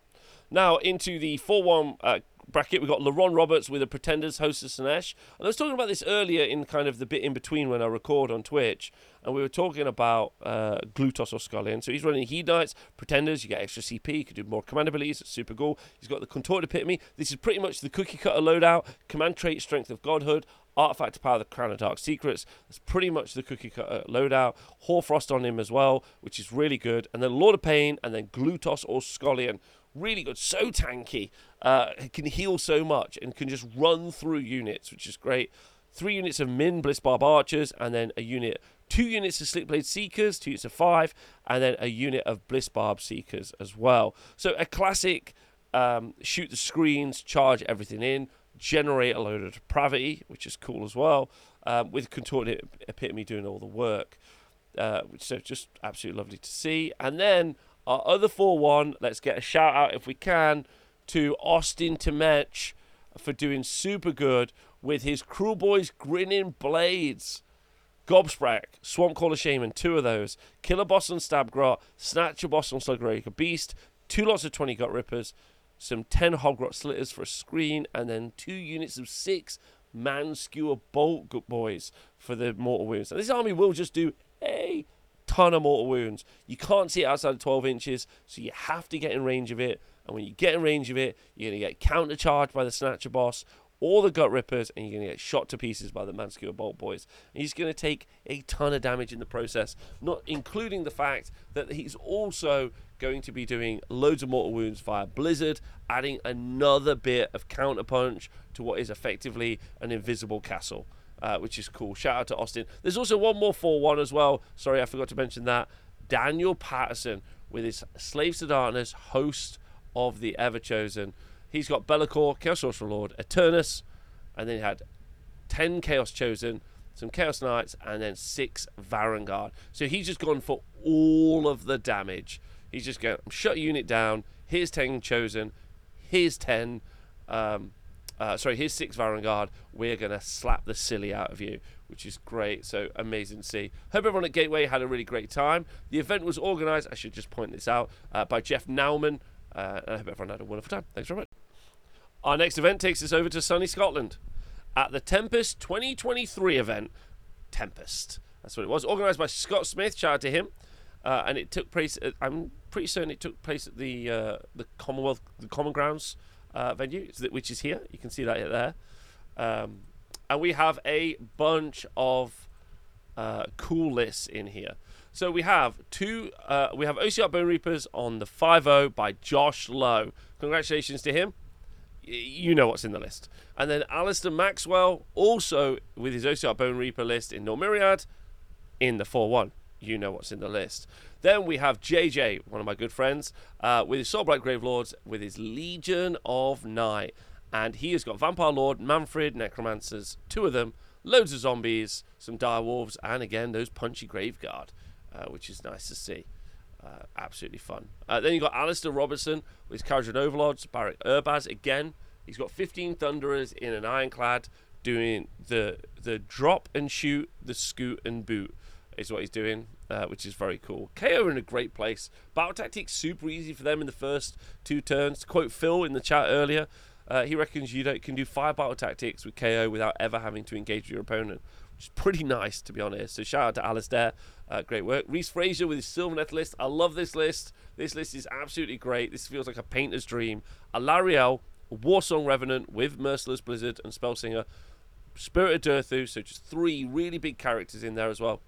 Now into the 4-1 uh, bracket, we've got LaRon Roberts with the Pretenders Hostess and Slaanesh. And I was talking about this earlier in kind of the bit in between when I record on Twitch. And we were talking about uh, Glutos Orscollion. So he's running Hedonites, Pretenders, you get extra CP, you can do more command abilities, it's super cool. He's got the Contorted Epitome. This is pretty much the cookie cutter loadout. Command trait, Strength of Godhood, Artifact to power the Crown of Dark Secrets. That's pretty much the cookie cutter loadout. Hoarfrost on him as well, which is really good. And then Lord of Pain, and then Glutos Orscollion. Really good. So tanky. Uh, can heal so much and can just run through units, which is great. Three units of Min Blissbarb Archers, and then a unit, two units of Slickblade Seekers, two units of five, and then a unit of Blissbarb Seekers as well. So a classic um, shoot the screens, charge everything in generate a load of depravity, which is cool as well, um, with contorted epitome doing all the work, uh, which is just absolutely lovely to see. And then our other 4 1, let's get a shout out if we can to Austin Temech for doing super good with his Kruleboyz Grinning Blades. Gobsprakk, Swampcalla Shaman, two of those. Killaboss on Stabgrot, Snatchaboss on Sludgeraker Beast, two lots of 20 Gutrippaz, some 10 Hobgrot Slittaz for a screen, and then two units of six Man Skewer Bolt good Boys for the Mortal Wounds. And this army will just do a ton of Mortal Wounds. You can't see it outside of 12 inches, so you have to get in range of it. And when you get in range of it, you're going to get countercharged by the Snatchaboss all the Gutrippaz, and you're going to get shot to pieces by the Man-skewer Boltboyz. And he's going to take a ton of damage in the process, not including the fact that he's also going to be doing loads of mortal wounds via Blizzard, adding another bit of counterpunch to what is effectively an invisible castle. Uh, which is cool. Shout out to Austin. There's also one more 4 1 as well. Sorry, I forgot to mention that. Daniel Patterson with his Slaves to Darkness, host of the Ever Chosen. He's got Be'lakor, Chaos Sorcerer Lord, Eternus, and then he had 10 Chaos Chosen, some Chaos Knights, and then 6 Varangard. So he's just gone for all of the damage. He's just going, shut unit down, here's 10 Chosen, here's 10, um, uh, sorry, here's 6 Varangard. We're going to slap the silly out of you, which is great. So amazing to see. Hope everyone at Gateway had a really great time. The event was organised, I should just point this out, uh, by Jeff Nauman. Uh, I hope everyone had a wonderful time. Thanks very much. Our next event takes us over to sunny Scotland at the Tempest 2023 event. Tempest. That's what it was. Organised by Scott Smith. Shout out to him. Uh, and it took place. At, I'm pretty certain it took place at the uh, the Commonwealth, the Common Grounds uh, venue, which is here. You can see that there. Um, and we have a bunch of uh, cool lists in here. So we have two. Uh, we have Ossiarch Bonereapers on the 5-0 by Josh Lowe. Congratulations to him. You know what's in the list. And then Alistair Maxwell also with his Ossiarch Bonereaper list in Null Myriad in the 4-1. You know what's in the list. Then we have JJ, one of my good friends, uh, with his Soulblight Gravelords, with his Legion of Night. And he has got Vampire Lord, Mannfred, Necromancers, two of them, loads of zombies, some dire wolves, and again, those punchy Graveguard, uh, which is nice to see. Uh, absolutely fun. Uh, then you've got Alistair Robertson with his Kharadron Overlords, Barak-Urbaz again. He's got 15 Thunderers in an Ironclad doing the the drop and shoot, the scoot and boot is what he's doing, uh, which is very cool. KO in a great place. Battle tactics super easy for them in the first two turns. To quote Phil in the chat earlier, uh, he reckons you can do five battle tactics with KO without ever having to engage your opponent, which is pretty nice to be honest. So shout out to Alistair, uh, great work. Reese Frazier with his Sylvaneth list. I love this list. This list is absolutely great. This feels like a painter's dream. Alarielle, Warsong Revenant with Merciless Blizzard and Spellsinger. Spirit of Durthu, so just three really big characters in there as well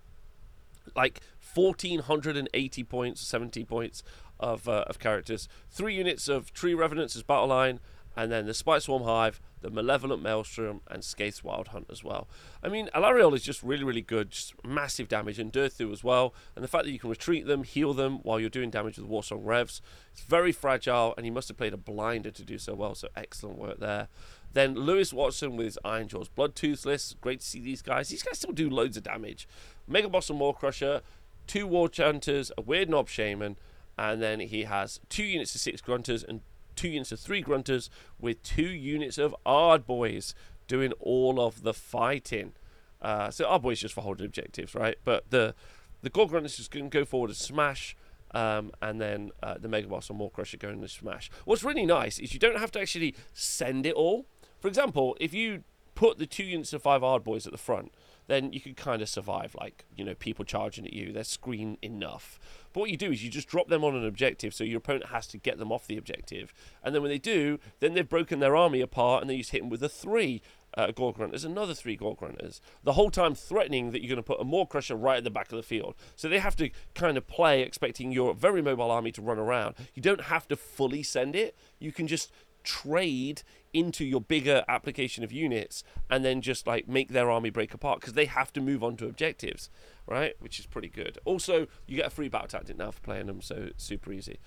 like 1480 points, 70 points of uh, of characters. Three units of Tree Revenants as battle line, and then the Spite Swarm Hive, the Malevolent Maelstrom, and Skaith's Wild Hunt as well. I mean, Alarielle is just really, really good, just massive damage, and Durthu as well. And the fact that you can retreat them, heal them while you're doing damage with Warsong Revs, it's very fragile, and he must have played a blinder to do so well, so excellent work there. Then Lewis Watson with his Ironjawz Bloodtooth list. Great to see these guys. These guys still do loads of damage. Mega Boss and Maw-Krusha, two War Chanters, a Weirdnob Shaman, and then he has two units of six Grunters and two units of three Grunters with two units of Ardboys doing all of the fighting. Uh, so Ardboys just for holding objectives, right? But the the Gore-gruntas just going to go forward and smash. Um, and then uh, the Mega Boss and Maw-Krusha going to smash. What's really nice is you don't have to actually send it all. For example, if you put the two units of five Ardboys at the front, then you could kind of survive, like, you know, people charging at you. They're screen enough. But what you do is you just drop them on an objective, so your opponent has to get them off the objective. And then when they do, then they've broken their army apart, and then you just hit them with a three uh, Grunters, another three Gore-gruntas. The whole time threatening that you're going to put a Maw-Krusha right at the back of the field. So they have to kind of play expecting your very mobile army to run around. You don't have to fully send it. You can just trade into your bigger application of units and then just like make their army break apart because they have to move on to objectives, right? Which is pretty good. Also, you get a free battle tactic now for playing them, so super easy.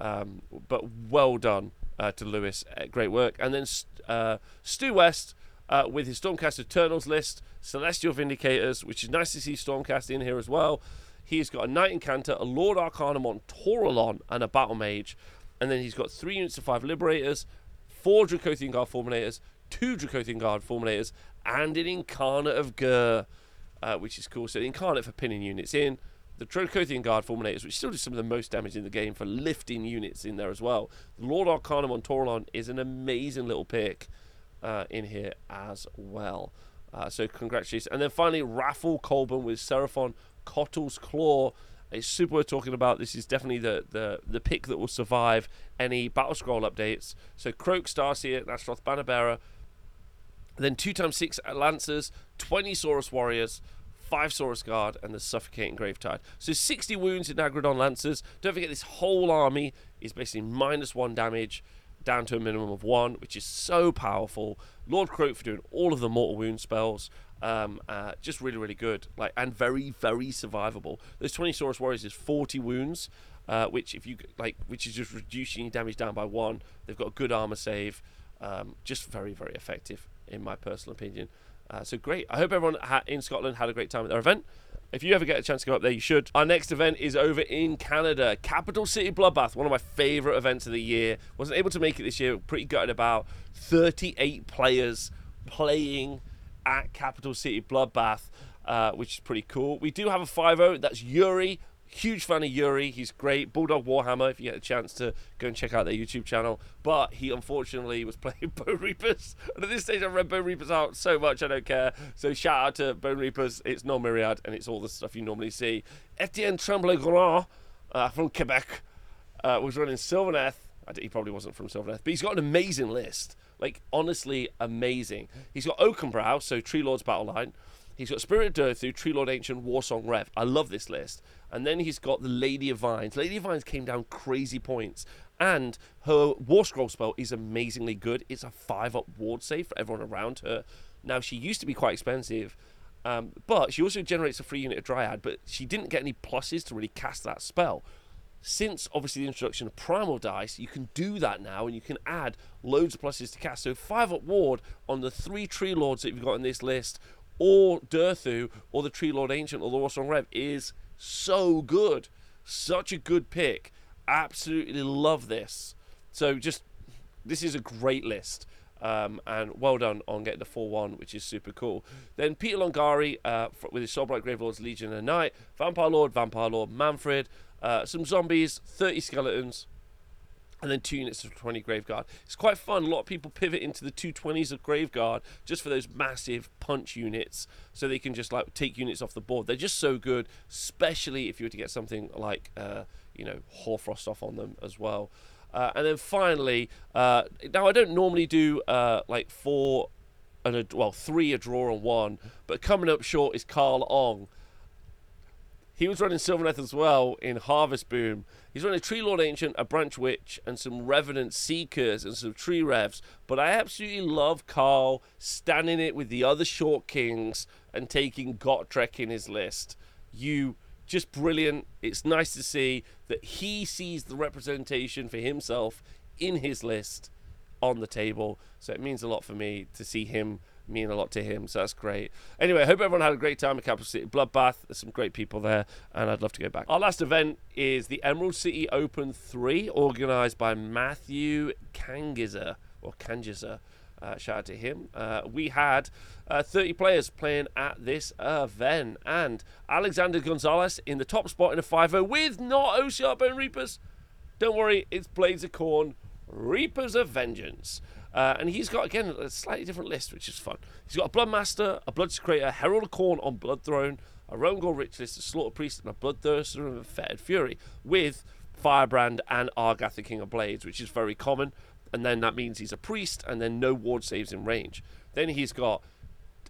Um, but well done uh, to Lewis, uh, great work. And then uh, Stu West. Uh, with his Stormcast Eternals list, Celestial Vindicators, which is nice to see Stormcast in here as well. He's got a Knight Incanter, a Lord Arcanum on Tauralon, and a Battle Mage. And then he's got three units of five Liberators, four Dracothian Guard Fulminators, two Dracothian Guard Fulminators, and an Incarnate of Ghur, uh, which is cool. So the Incarnate for pinning units in, the Dracothian Guard Fulminators, which still do some of the most damage in the game for lifting units in there as well. The Lord Arcanum on is an amazing little pick uh, in here as well. Uh, so congratulations. And then finally, Raffle Colburn with Seraphon Koatl's Claw it's super worth talking about. This is definitely the, the, the pick that will survive any Battle Scroll updates. So Kroak, Starseer, Nashroth, Bannerbearer, then 2 times 6 Lancers, 20 Saurus Warriors, 5 Saurus Guard, and the Suffocating Gravetide. So 60 wounds in Aggradon Lancers. Don't forget, this whole army is basically minus 1 damage down to a minimum of 1, which is so powerful. Lord Kroak for doing all of the Mortal Wound spells. Um, uh, just really, really good, like and very, very survivable. Those 20 Saurus Warriors is 40 wounds, uh, which if you like, which is just reducing your damage down by one. They've got a good armor save, um, just very, very effective in my personal opinion. Uh, so great. I hope everyone ha- in Scotland had a great time at their event. If you ever get a chance to go up there, you should. Our next event is over in Canada, Capital City Bloodbath, one of my favourite events of the year. Wasn't able to make it this year. Pretty gutted about 38 players playing at Capital City Bloodbath, uh, which is pretty cool. We do have a 5 That's Yuri. Huge fan of Yuri. He's great. Bulldog Warhammer, if you get a chance to go and check out their YouTube channel. But he unfortunately was playing Bone Reapers. And at this stage, I've read Bone Reapers out so much, I don't care. So shout out to Bone Reapers. It's Null Myriad, and it's all the stuff you normally see. Etienne Tremblay Grand uh, from Quebec uh, was running Sylvaneth he probably wasn't from Sylvaneth, but he's got an amazing list. Like honestly, amazing. He's got Oakenbrow, so Tree Lord's Battle Line. He's got Spirit of Durthu, Tree Lord Ancient, Warsong Rev. I love this list. And then he's got the Lady of Vines. Lady of Vines came down crazy points. And her War Scroll spell is amazingly good. It's a 5 up ward save for everyone around her. Now, she used to be quite expensive, um, but she also generates a free unit of Dryad, but she didn't get any pluses to really cast that spell since obviously the introduction of primal dice, you can do that now and you can add loads of pluses to cast. So five up ward on the three tree lords that you've got in this list, or Durthu, or the Tree Lord Ancient, or the Warsong Rev is so good. Such a good pick. Absolutely love this. So just this is a great list. Um, and well done on getting the 4 1, which is super cool. Then Peter Longari uh, with his Soulblight Gravelords Legion and Knight, Vampire Lord, Vampire Lord, Mannfred, uh, some zombies, 30 skeletons, and then two units of 20 Graveguard. It's quite fun. A lot of people pivot into the 220s of Graveguard just for those massive punch units so they can just like take units off the board. They're just so good, especially if you were to get something like, uh, you know, Hoarfrost off on them as well. Uh, and then finally, uh, now I don't normally do uh, like four and a, well, three a draw and one, but coming up short is Carl Ong. He was running Sylvaneth as well in Harvestboon. He's running a Tree Lord Ancient, a Branch Witch, and some Revenant Seekers and some Tree Revs. But I absolutely love Carl standing it with the other Short Kings and taking Gotrek in his list. You just brilliant. It's nice to see that he sees the representation for himself in his list on the table. So it means a lot for me to see him mean a lot to him. So that's great. Anyway, I hope everyone had a great time at Capital City Bloodbath. There's some great people there, and I'd love to go back. Our last event is the Emerald City Open 3, organized by Matthew Kangizer, or Kangizer. Uh, shout out to him. Uh, we had uh, 30 players playing at this event, and Alexander Gonzalez in the top spot in a 5 0 with not Ossiarch Bonereapers. Don't worry, it's Blades of Khorne, Reapers of Vengeance. Uh, and he's got, again, a slightly different list, which is fun. He's got a Bloodmaster, a Blood Bloodsecrator, Herald of Khorne on Blood Throne, a Roam Rich List, a Slaughter Priest, and a Bloodthirster and a Fetid Fury with Firebrand and Argath, the King of Blades, which is very common. And then that means he's a priest, and then no ward saves in range. Then he's got,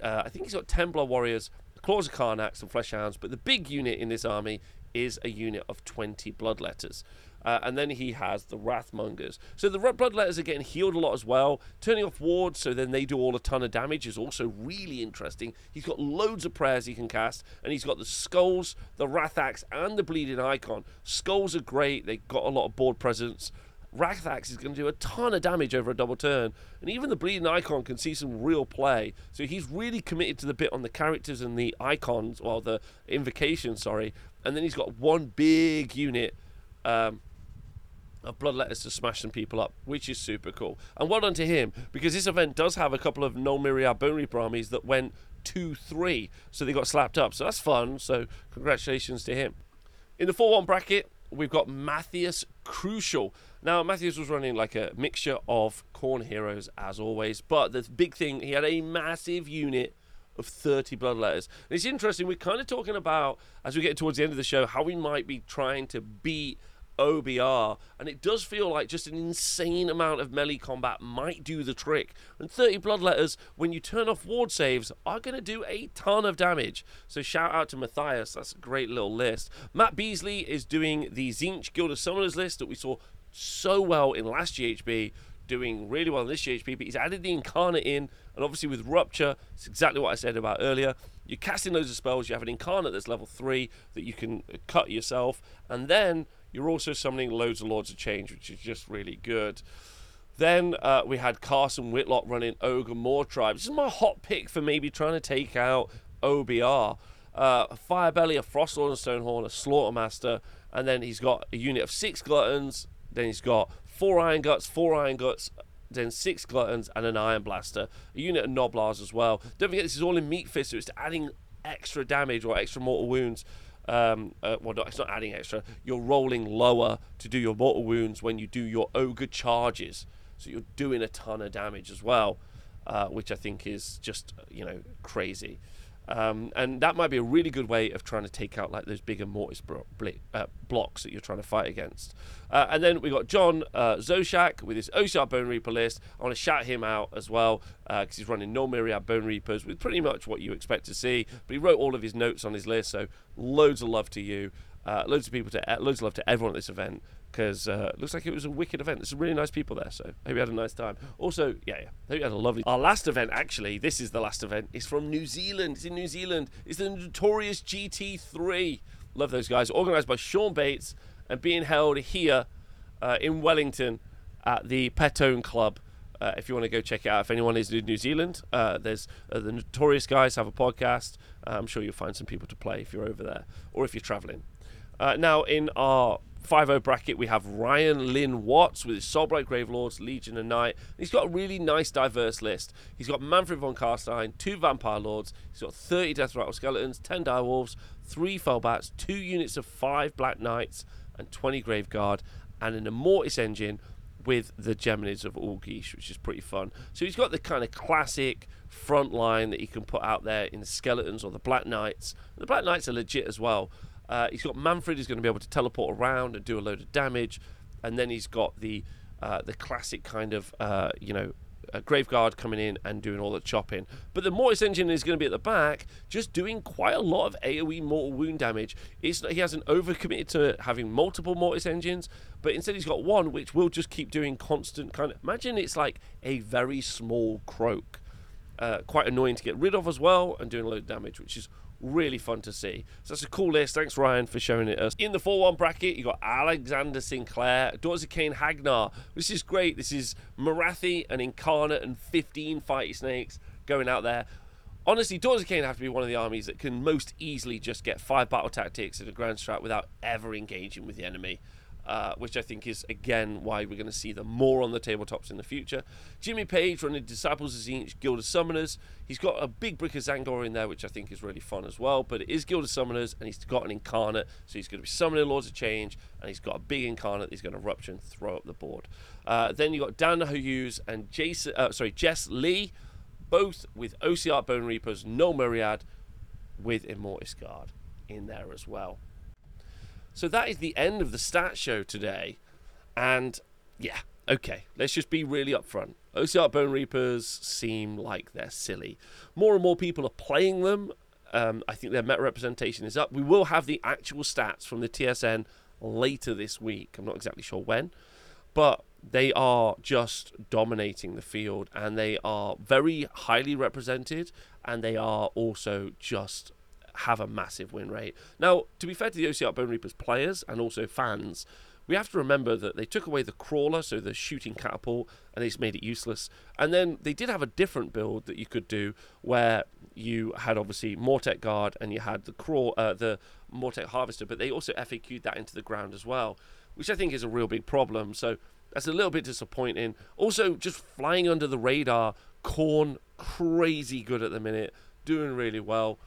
uh, I think he's got Templar Warriors, Claws of Karnax, and Fleshhounds. But the big unit in this army is a unit of 20 Bloodletters. Uh, and then he has the Wrathmongers. So the Bloodletters are getting healed a lot as well. Turning off wards, so then they do all a ton of damage, is also really interesting. He's got loads of prayers he can cast, and he's got the Skulls, the Wrath Axe, and the Bleeding Icon. Skulls are great, they've got a lot of board presence. Wrath is going to do a ton of damage over a double turn, and even the Bleeding Icon can see some real play. So he's really committed to the bit on the characters and the icons, well, the invocation, sorry. And then he's got one big unit um, of bloodletters to smash some people up, which is super cool. And well done to him, because this event does have a couple of Null Myriad Bone Reaper armies that went 2 3, so they got slapped up. So that's fun. So congratulations to him. In the 4 1 bracket, we've got Matthias Crucial. Now, Matthias was running like a mixture of Khorne heroes, as always, but the big thing, he had a massive unit of 30 bloodletters. And it's interesting, we're kind of talking about, as we get towards the end of the show, how we might be trying to beat OBR, and it does feel like just an insane amount of melee combat might do the trick. And 30 Bloodletters, when you turn off ward saves, are going to do a ton of damage. So shout out to Matthias, that's a great little list. Matt Beasley is doing the Tzeentch Guild of Summoners list that we saw so well in last GHB, doing really well in this GHB, but he's added the Incarnate in, and obviously with Rupture, it's exactly what I said about earlier. You're casting loads of spells, you have an Incarnate that's level 3 that you can cut yourself, and then you're also summoning loads of Lords of Change, which is just really good. Then uh, we had Carson Whitlock running Ogor Mawtribe. This is my hot pick for maybe trying to take out OBR. Uh, Firebelly, a Frostlord and Stonehorn, a Slaughtermaster, and then he's got a unit of six Gluttons. Then he's got four Iron Guts, four Iron Guts, then six Gluttons, and an Iron Blaster. A unit of Gnoblars as well. Don't forget, this is all in Meat Fist, so it's adding extra damage or extra mortal wounds um, uh, well, it's not adding extra. You're rolling lower to do your mortal wounds when you do your ogre charges. So you're doing a ton of damage as well, uh, which I think is just you know crazy. Um, and that might be a really good way of trying to take out like those bigger mortis bro- uh, blocks that you're trying to fight against. Uh, and then we got John uh, Zoshak with his Ossiarch Bonereaper list. I want to shout him out as well because uh, he's running Null Myriad Bone Reapers with pretty much what you expect to see. But he wrote all of his notes on his list, so loads of love to you. Uh, loads of people to loads of love to everyone at this event because uh, it looks like it was a wicked event. There's some really nice people there, so hope you had a nice time. Also, yeah, yeah, hope you had a lovely. Our last event, actually, this is the last event. It's from New Zealand. It's in New Zealand. It's the Notorious GT3. Love those guys. Organised by Sean Bates and being held here uh, in Wellington at the Petone Club. Uh, if you want to go check it out, if anyone is in New Zealand, uh, there's uh, the Notorious guys have a podcast. Uh, I'm sure you'll find some people to play if you're over there or if you're traveling. Now, in our 5 bracket, we have Ryan Lynn Watts with his Soulblight Gravelords, Legion and Knight. He's got a really nice, diverse list. He's got Mannfred von Carstein, two Vampire Lords, he's got 30 Deathrattle Skeletons, 10 Direwolves, 3 Felbats, 2 units of 5 Black Knights, and 20 Graveguard, and an Immortis engine with the Geminids of Ulgish, which is pretty fun. So he's got the kind of classic front line that he can put out there in the Skeletons or the Black Knights. The Black Knights are legit as well. Uh, he's got Mannfred, who's going to be able to teleport around and do a load of damage, and then he's got the uh, the classic kind of uh, you know a Graveguard coming in and doing all the chopping. But the Mortis engine is going to be at the back, just doing quite a lot of AOE mortal wound damage. It's, he hasn't overcommitted to having multiple Mortis engines, but instead he's got one which will just keep doing constant kind of. Imagine it's like a very small Kroak. Uh, quite annoying to get rid of as well, and doing a load of damage, which is really fun to see. So that's a cool list. Thanks, Ryan, for showing it us. In the 4 1 bracket, you got Alexander Sinclair, of Khaine Hagg Nar. This is great. This is Morathi and Incarnate and 15 Fighty Snakes going out there. Honestly, Daughters of Khaine have to be one of the armies that can most easily just get five battle tactics and a grand strat without ever engaging with the enemy uh, which I think is again why we're going to see them more on the tabletops in the future. Jimmy Page running Disciples of Tzeentch Guild of Summoners. He's got a big brick of Tzaangor in there, which I think is really fun as well. But it is Guild of Summoners, and he's got an incarnate, so he's going to be summoning Lords of Change, and he's got a big incarnate. He's going to rupture and throw up the board. Uh, then you got Dan Hughes and Jason, uh, sorry, Jess Lee, both with OCR Bone Reapers, Null Myriad, with Immortis Guard in there as well. So that is the end of the stat show today. And yeah, okay, let's just be really upfront. Ossiarch Bonereapers seem like they're silly. More and more people are playing them. Um, I think their meta representation is up. We will have the actual stats from the TSN later this week. I'm not exactly sure when, but they are just dominating the field and they are very highly represented and they are also just have a massive win rate. Now, to be fair to the Ossiarch Bonereapers players and also fans, we have to remember that they took away the crawler, so the shooting catapult, and they just made it useless. And then they did have a different build that you could do where you had obviously Mortek Guard and you had the crawl, uh, the Mortek Harvester, but they also FAQ'd that into the ground as well, which I think is a real big problem. So that's a little bit disappointing. Also, just flying under the radar, Khorne crazy good at the minute, doing really well.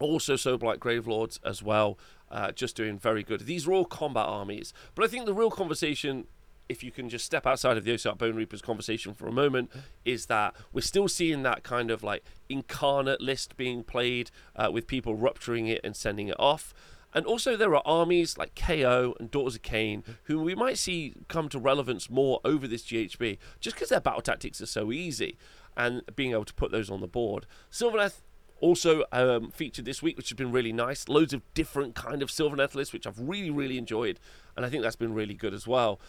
Also, Soulblight Gravelords as well, uh, just doing very good. These are all combat armies. But I think the real conversation, if you can just step outside of the Ossiarch Bonereapers conversation for a moment, is that we're still seeing that kind of like incarnate list being played uh, with people rupturing it and sending it off. And also, there are armies like KO and Daughters of Khaine, who we might see come to relevance more over this GHB just because their battle tactics are so easy and being able to put those on the board. Sylvaneth also um, featured this week, which has been really nice. Loads of different kind of silver lists, which I've really, really enjoyed, and I think that's been really good as well.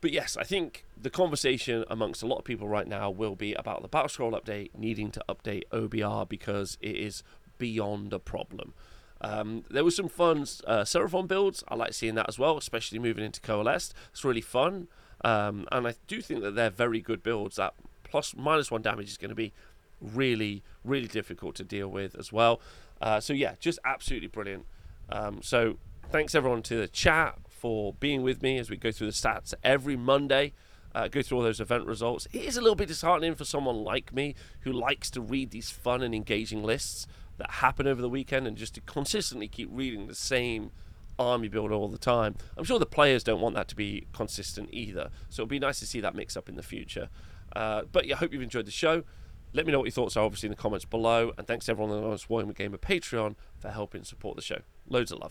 But yes, I think the conversation amongst a lot of people right now will be about the Battle Scroll update needing to update OBR because it is beyond a problem. Um, there was some fun uh, Seraphon builds. I like seeing that as well, especially moving into Coalesced. It's really fun. Um, and I do think that they're very good builds. That plus minus one damage is going to be really, really difficult to deal with as well. Uh, so yeah, just absolutely brilliant. Um, so thanks everyone to the chat for being with me as we go through the stats every Monday. Uh, go through all those event results. It is a little bit disheartening for someone like me who likes to read these fun and engaging lists that happen over the weekend and just to consistently keep reading the same army build all the time. I'm sure the players don't want that to be consistent either. So it'll be nice to see that mix up in the future. Uh, but yeah, I hope you've enjoyed the show Let me know what your thoughts are, obviously, in the comments below. And thanks everyone on the Warhammer Gamer Patreon for helping support the show. Loads of love.